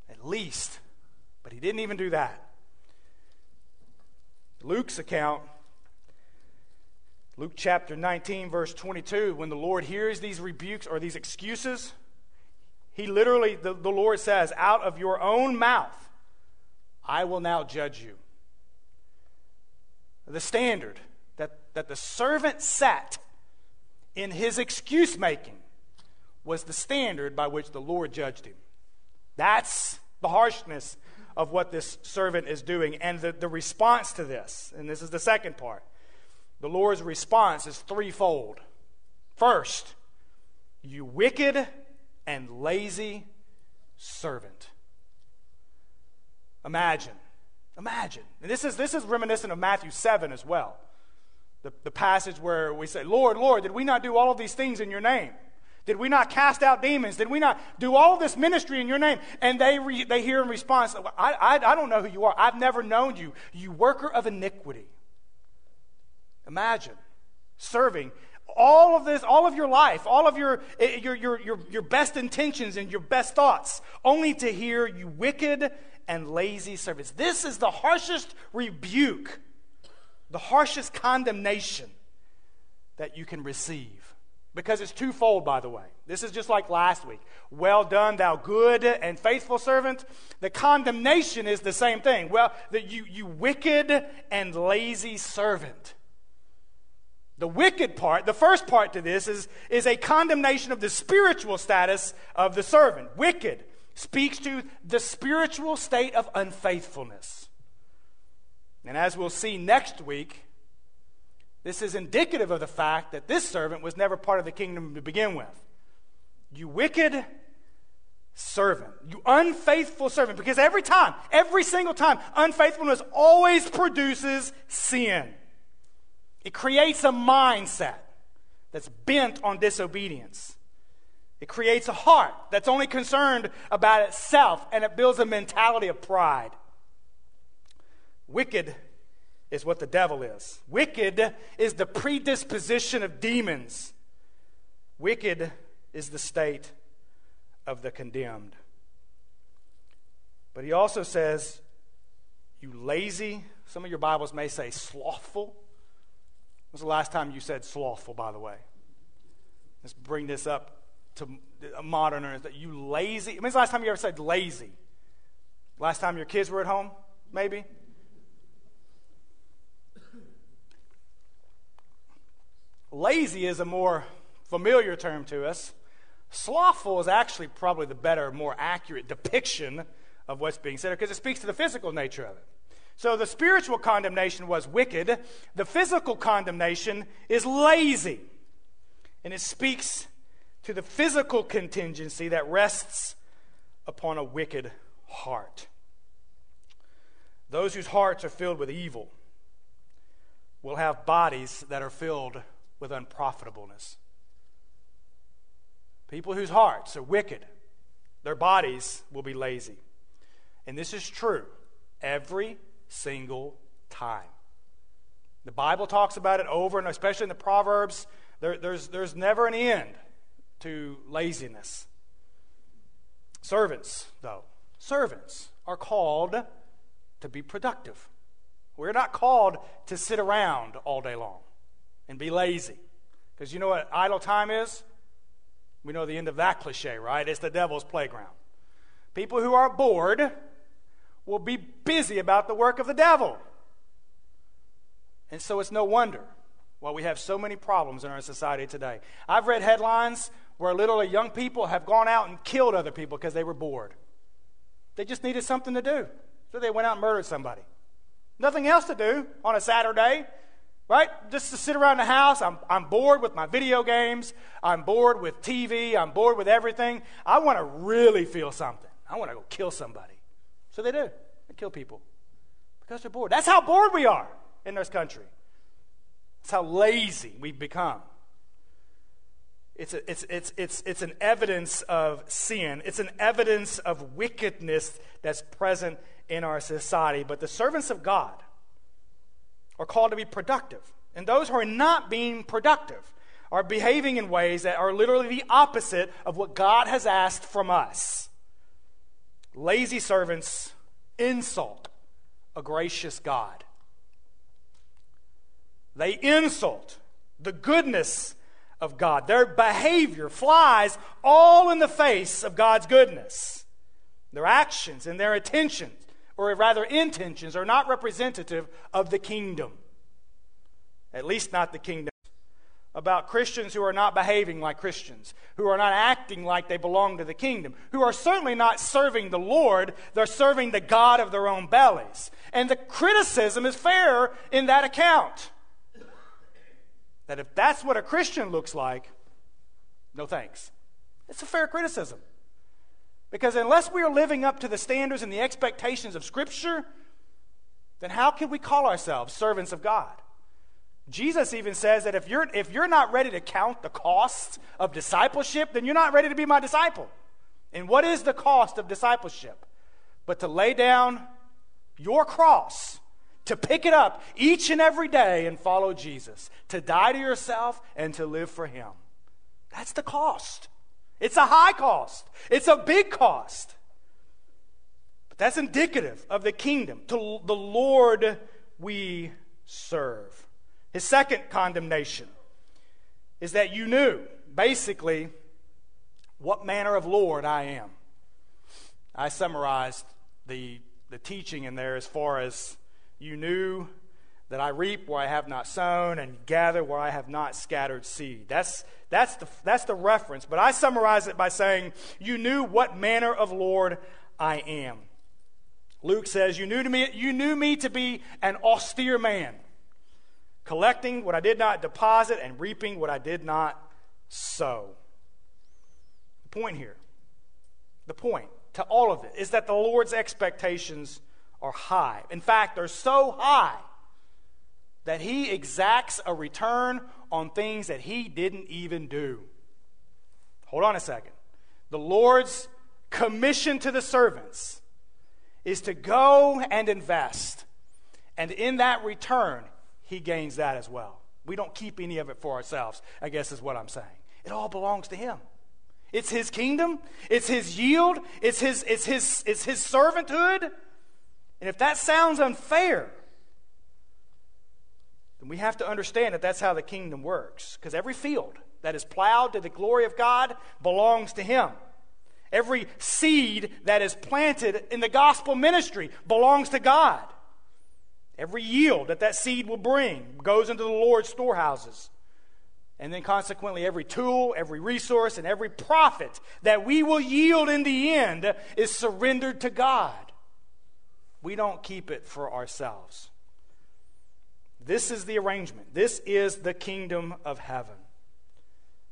At least. But he didn't even do that. Luke's account, Luke chapter 19, verse 22, when the Lord hears these rebukes or these excuses, he literally, the, the Lord says, out of your own mouth, I will now judge you. The standard that, that the servant set in his excuse making was the standard by which the Lord judged him. That's the harshness of what this servant is doing and the, the response to this. And this is the second part. The Lord's response is threefold. First, you wicked and lazy servant. Imagine. Imagine. And this is, this is reminiscent of Matthew 7 as well. The, the passage where we say, Lord, Lord, did we not do all of these things in your name? Did we not cast out demons? Did we not do all of this ministry in your name? And they, re, they hear in response, I, I, I don't know who you are. I've never known you, you worker of iniquity. Imagine serving all of this, all of your life, all of your, eh, your, your, your, your best intentions and your best thoughts, only to hear you wicked and lazy servants. This is the harshest rebuke, the harshest condemnation that you can receive. Because it's twofold, by the way. This is just like last week. Well done, thou good and faithful servant. The condemnation is the same thing. Well, the, you, you wicked and lazy servant. The wicked part, the first part to this, is, is a condemnation of the spiritual status of the servant. Wicked speaks to the spiritual state of unfaithfulness. And as we'll see next week, this is indicative of the fact that this servant was never part of the kingdom to begin with. You wicked servant, you unfaithful servant, because every time, every single time, unfaithfulness always produces sin. It creates a mindset that's bent on disobedience. It creates a heart that's only concerned about itself, and it builds a mentality of pride. Wicked is what the devil is. Wicked is the predisposition of demons. Wicked is the state of the condemned. But he also says, You lazy, some of your Bibles may say slothful. Was the last time you said slothful, by the way? Let's bring this up to a moderner. That you lazy. When's the last time you ever said lazy? Last time your kids were at home, maybe? Lazy is a more familiar term to us. Slothful is actually probably the better, more accurate depiction of what's being said because it speaks to the physical nature of it. So the spiritual condemnation was wicked, the physical condemnation is lazy. And it speaks to the physical contingency that rests upon a wicked heart. Those whose hearts are filled with evil will have bodies that are filled with unprofitableness. People whose hearts are wicked, their bodies will be lazy. And this is true every single time. The Bible talks about it over and especially in the Proverbs. There, there's, there's never an end to laziness. Servants, though, servants are called to be productive. We're not called to sit around all day long and be lazy. Because you know what idle time is? We know the end of that cliche, right? It's the devil's playground. People who are bored will be busy about the work of the devil. And so it's no wonder why we have so many problems in our society today. I've read headlines where literally young people have gone out and killed other people because they were bored. They just needed something to do. So they went out and murdered somebody. Nothing else to do on a Saturday right? Just to sit around the house. I'm, I'm bored with my video games. I'm bored with TV. I'm bored with everything. I want to really feel something. I want to go kill somebody. So they do. They kill people because they're bored. That's how bored we are in this country. That's how lazy we've become. It's, a, it's, it's, it's, it's an evidence of sin. It's an evidence of wickedness that's present in our society. But the servants of God are called to be productive. And those who are not being productive are behaving in ways that are literally the opposite of what God has asked from us. Lazy servants insult a gracious God. They insult the goodness of God. Their behavior flies all in the face of God's goodness. Their actions and their intentions, or rather intentions, are not representative of the kingdom. At least not the kingdom. About Christians who are not behaving like Christians, who are not acting like they belong to the kingdom, who are certainly not serving the Lord, they're serving the God of their own bellies. And the criticism is fair in that account that if that's what a Christian looks like, no thanks. It's a fair criticism. Because unless we are living up to the standards and the expectations of Scripture, then how can we call ourselves servants of God? Jesus even says that if you're, if you're not ready to count the cost of discipleship, then you're not ready to be my disciple. And what is the cost of discipleship? But to lay down your cross to pick it up each and every day and follow Jesus, to die to yourself and to live for Him. That's the cost. It's a high cost, it's a big cost. But that's indicative of the kingdom, to the Lord we serve. His second condemnation is that you knew, basically, what manner of Lord I am. I summarized the, the teaching in there as far as you knew that I reap where I have not sown and gather where I have not scattered seed. That's, that's, the, that's the reference. But I summarize it by saying, You knew what manner of Lord I am. Luke says, You knew, to me, you knew me to be an austere man, collecting what I did not deposit and reaping what I did not sow. The point here, the point to all of it, is that the Lord's expectations are high. In fact, they're so high that he exacts a return on things that he didn't even do. Hold on a second. The Lord's commission to the servants is to go and invest. And in that return, he gains that as well. We don't keep any of it for ourselves, I guess is what I'm saying. It all belongs to him. It's his kingdom, it's his yield, it's his, it's his, it's his servanthood. And if that sounds unfair, then we have to understand that that's how the kingdom works. Because every field that is plowed to the glory of God belongs to Him. Every seed that is planted in the gospel ministry belongs to God. Every yield that that seed will bring goes into the Lord's storehouses. And then, consequently, every tool, every resource, and every profit that we will yield in the end is surrendered to God. We don't keep it for ourselves. This is the arrangement. This is the kingdom of heaven.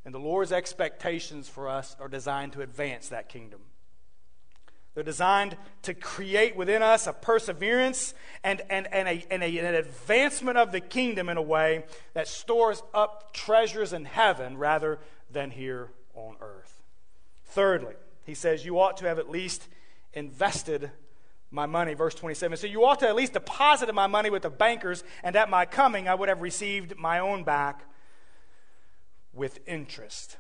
And the Lord's expectations for us are designed to advance that kingdom. They're designed to create within us a perseverance and, and, and, a, and a, an advancement of the kingdom in a way that stores up treasures in heaven rather than here on earth. Thirdly, he says, You ought to have at least invested my money. Verse 27. So you ought to at least deposit my money with the bankers, and at my coming I would have received my own back with interest.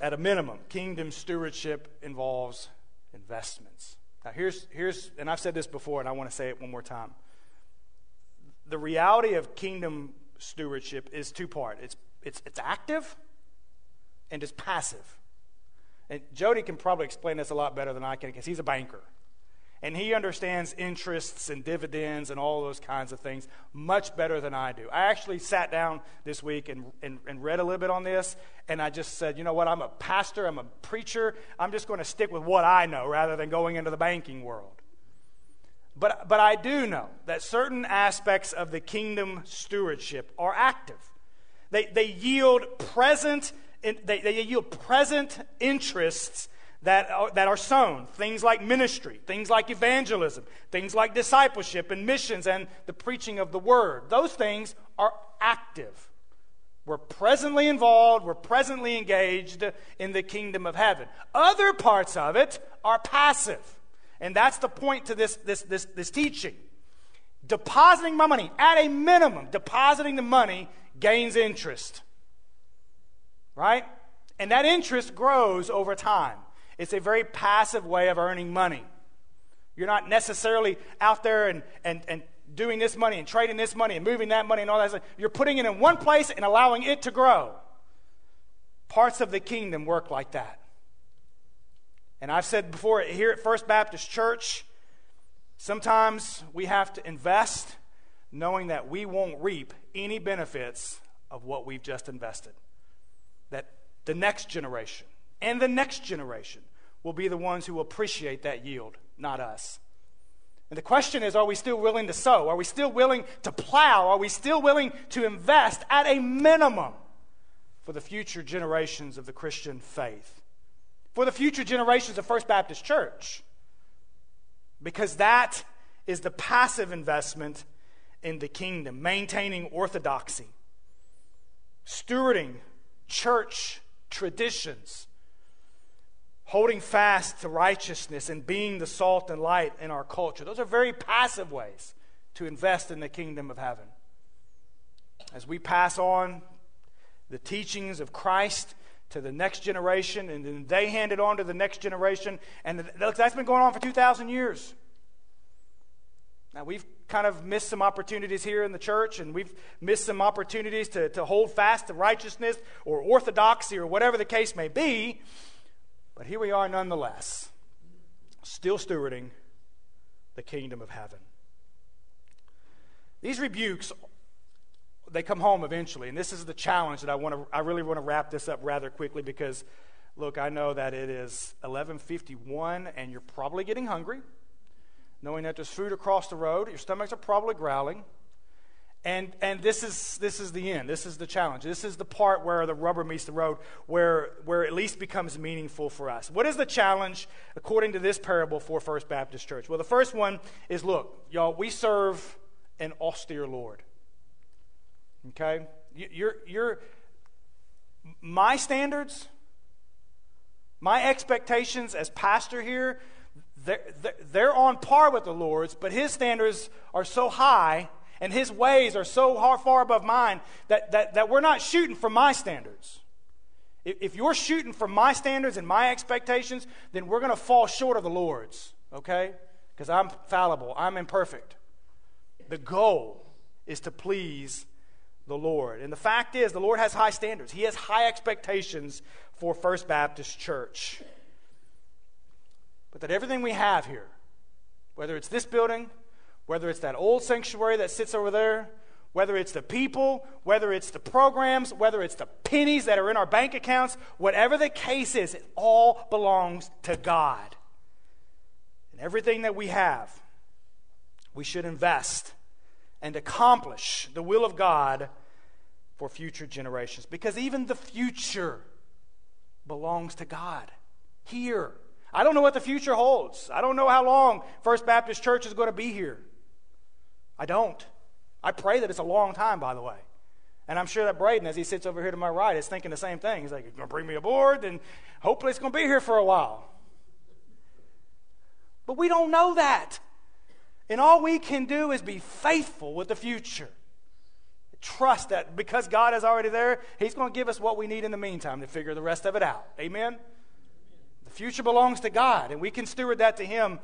At a minimum, kingdom stewardship involves investments. Now, here's, here's, and I've said this before, and I want to say it one more time. The reality of kingdom stewardship is two part it's, it's, it's active and it's passive. And Jody can probably explain this a lot better than I can because he's a banker. And he understands interests and dividends and all those kinds of things much better than I do. I actually sat down this week and, and, and, read a little bit on this, and I just said, you know what, I'm a pastor, I'm a preacher, I'm just going to stick with what I know rather than going into the banking world. But, but I do know that certain aspects of the kingdom stewardship are active. They, they yield present they, they yield present interests that are, that are sown. Things like ministry, things like evangelism, things like discipleship and missions and the preaching of the word. Those things are active. We're presently involved, we're presently engaged in the kingdom of heaven. Other parts of it are passive. And that's the point to this, this, this, this teaching. Depositing my money, at a minimum, depositing the money gains interest. Right? And that interest grows over time. It's a very passive way of earning money. You're not necessarily out there and, and, and doing this money and trading this money and moving that money and all that. You're putting it in one place and allowing it to grow. Parts of the kingdom work like that. And I've said before here at First Baptist Church, sometimes we have to invest knowing that we won't reap any benefits of what we've just invested. That the next generation and the next generation will be the ones who appreciate that yield, not us. And the question is are we still willing to sow? Are we still willing to plow? Are we still willing to invest at a minimum for the future generations of the Christian faith? For the future generations of First Baptist Church? Because that is the passive investment in the kingdom, maintaining orthodoxy, stewarding church traditions, holding fast to righteousness and being the salt and light in our culture. Those are very passive ways to invest in the kingdom of heaven. As we pass on the teachings of Christ to the next generation, and then they hand it on to the next generation, and that's been going on for 2,000 years. Now, we've kind of missed some opportunities here in the church, and we've missed some opportunities to, to hold fast to righteousness or orthodoxy or whatever the case may be. But here we are nonetheless, still stewarding the kingdom of heaven. These rebukes, they come home eventually, and this is the challenge that I want to I really want to wrap this up rather quickly because look, I know that it is 11:51 and you're probably getting hungry. Knowing that there's food across the road, your stomachs are probably growling. And, and this, is, this is the end. This is the challenge. This is the part where the rubber meets the road, where, where it at least becomes meaningful for us. What is the challenge according to this parable for First Baptist Church? Well, the first one is look, y'all, we serve an austere Lord. Okay? You're, you're, my standards, my expectations as pastor here, they're, they're on par with the Lord's, but his standards are so high and his ways are so far above mine that, that, that we're not shooting for my standards. If, if you're shooting for my standards and my expectations, then we're going to fall short of the Lord's, okay? Because I'm fallible, I'm imperfect. The goal is to please the Lord. And the fact is, the Lord has high standards, He has high expectations for First Baptist Church. But that everything we have here, whether it's this building, whether it's that old sanctuary that sits over there, whether it's the people, whether it's the programs, whether it's the pennies that are in our bank accounts, whatever the case is, it all belongs to God. And everything that we have, we should invest and accomplish the will of God for future generations. Because even the future belongs to God here. I don't know what the future holds. I don't know how long First Baptist Church is going to be here. I don't. I pray that it's a long time, by the way. And I'm sure that Braden, as he sits over here to my right, is thinking the same thing. He's like, You're going to bring me aboard, and hopefully it's going to be here for a while. But we don't know that. And all we can do is be faithful with the future. Trust that because God is already there, He's going to give us what we need in the meantime to figure the rest of it out. Amen? The future belongs to God, and we can steward that to Him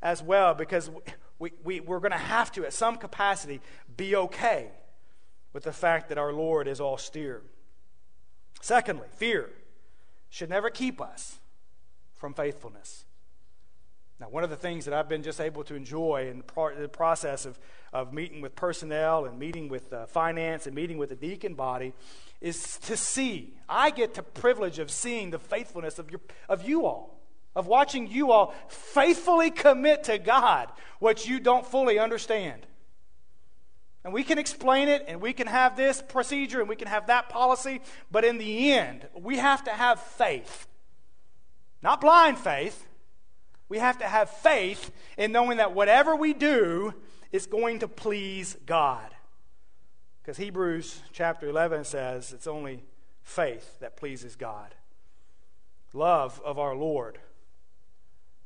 as well because we, we, we, we're going to have to, at some capacity, be okay with the fact that our Lord is austere. Secondly, fear should never keep us from faithfulness. Now, one of the things that I've been just able to enjoy in the process of, of meeting with personnel and meeting with uh, finance and meeting with the deacon body is to see. I get the privilege of seeing the faithfulness of, your, of you all of watching you all faithfully commit to God what you don't fully understand. And we can explain it and we can have this procedure and we can have that policy, but in the end, we have to have faith Not blind faith. We have to have faith in knowing that whatever we do is going to please God. Because Hebrews chapter 11 says it's only faith that pleases God. Love of our Lord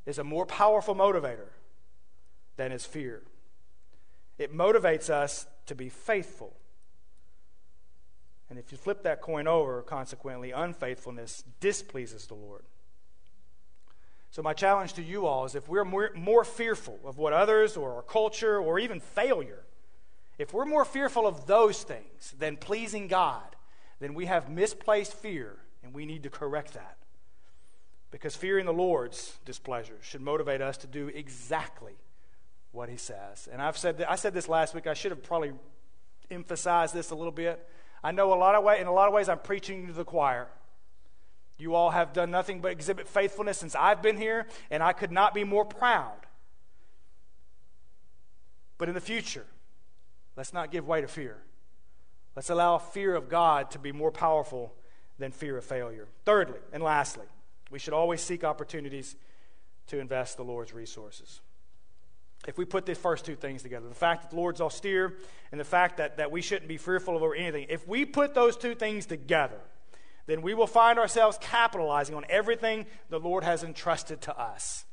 is a more powerful motivator than is fear. It motivates us to be faithful. And if you flip that coin over, consequently, unfaithfulness displeases the Lord. So, my challenge to you all is if we're more, more fearful of what others or our culture or even failure, if we're more fearful of those things than pleasing God, then we have misplaced fear and we need to correct that. Because fearing the Lord's displeasure should motivate us to do exactly what He says. And I've said that, I said this last week. I should have probably emphasized this a little bit. I know a lot of way, in a lot of ways, I'm preaching to the choir. You all have done nothing but exhibit faithfulness since I've been here, and I could not be more proud. But in the future, let's not give way to fear. Let's allow fear of God to be more powerful than fear of failure. Thirdly, and lastly, we should always seek opportunities to invest the Lord's resources. If we put these first two things together, the fact that the Lord's austere and the fact that, that we shouldn't be fearful of anything, if we put those two things together, then we will find ourselves capitalizing on everything the Lord has entrusted to us.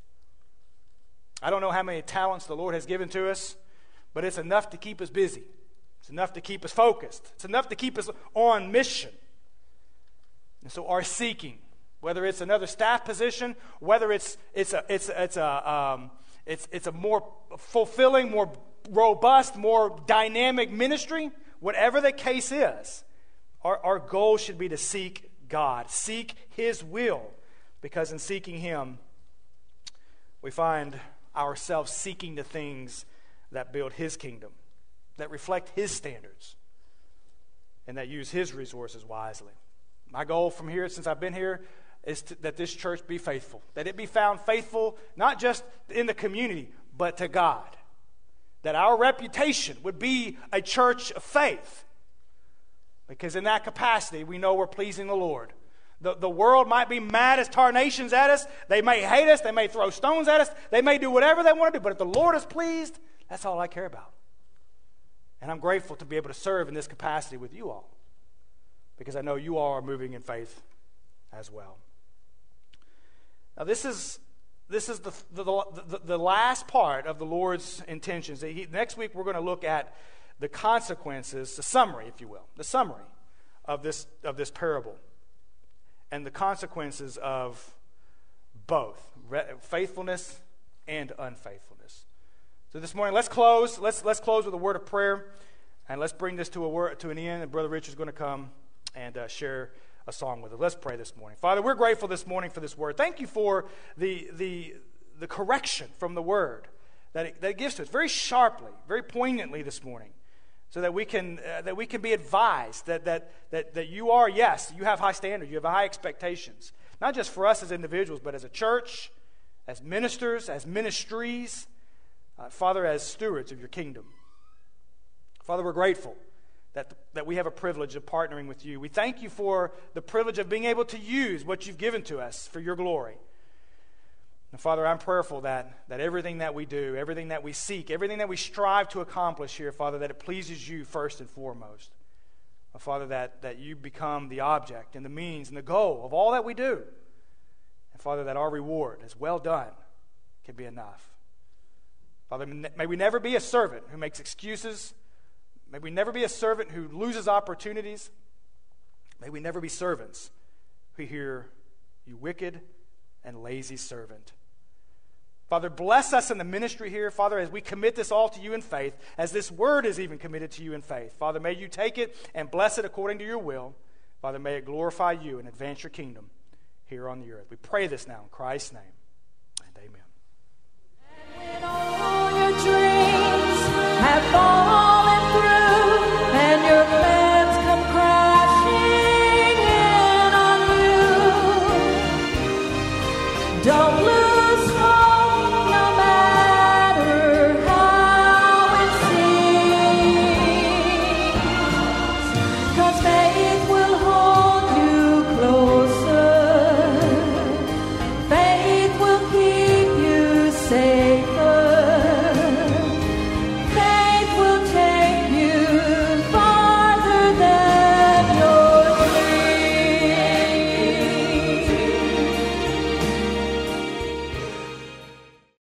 I don't know how many talents the Lord has given to us, but it's enough to keep us busy. It's enough to keep us focused. It's enough to keep us on mission. And so, our seeking, whether it's another staff position, whether it's, it's, a, it's, it's, a, um, it's, it's a more fulfilling, more robust, more dynamic ministry, whatever the case is, our, our goal should be to seek God, seek His will, because in seeking Him, we find ourselves seeking the things that build His kingdom, that reflect His standards, and that use His resources wisely. My goal from here, since I've been here, is to, that this church be faithful, that it be found faithful not just in the community, but to God. That our reputation would be a church of faith. Because in that capacity, we know we're pleasing the Lord. The, the world might be mad as tarnations at us. They may hate us. They may throw stones at us. They may do whatever they want to do. But if the Lord is pleased, that's all I care about. And I'm grateful to be able to serve in this capacity with you all because I know you all are moving in faith as well. Now, this is, this is the, the, the, the last part of the Lord's intentions. He, next week, we're going to look at the consequences, the summary, if you will, the summary of this, of this parable and the consequences of both faithfulness and unfaithfulness. So this morning, let's close. Let's, let's close with a word of prayer, and let's bring this to, a word, to an end. And Brother Rich is going to come and uh, share a song with us. Let's pray this morning. Father, we're grateful this morning for this word. Thank you for the, the, the correction from the word that it, that it gives to us very sharply, very poignantly this morning so that we can, uh, that we can be advised that, that, that, that you are, yes, you have high standards, you have high expectations, not just for us as individuals, but as a church, as ministers, as ministries, uh, Father, as stewards of your kingdom. Father, we're grateful that, that we have a privilege of partnering with you. We thank you for the privilege of being able to use what you've given to us for your glory. And Father, I'm prayerful that, that everything that we do, everything that we seek, everything that we strive to accomplish here, Father, that it pleases you first and foremost. Father, that, that you become the object and the means and the goal of all that we do. And Father, that our reward, as well done, can be enough. Father, may we never be a servant who makes excuses. May we never be a servant who loses opportunities. May we never be servants who hear, You wicked and lazy servant. Father, bless us in the ministry here. Father, as we commit this all to you in faith, as this word is even committed to you in faith, Father, may you take it and bless it according to your will. Father, may it glorify you and advance your kingdom here on the earth. We pray this now in Christ's name. And amen. And your face.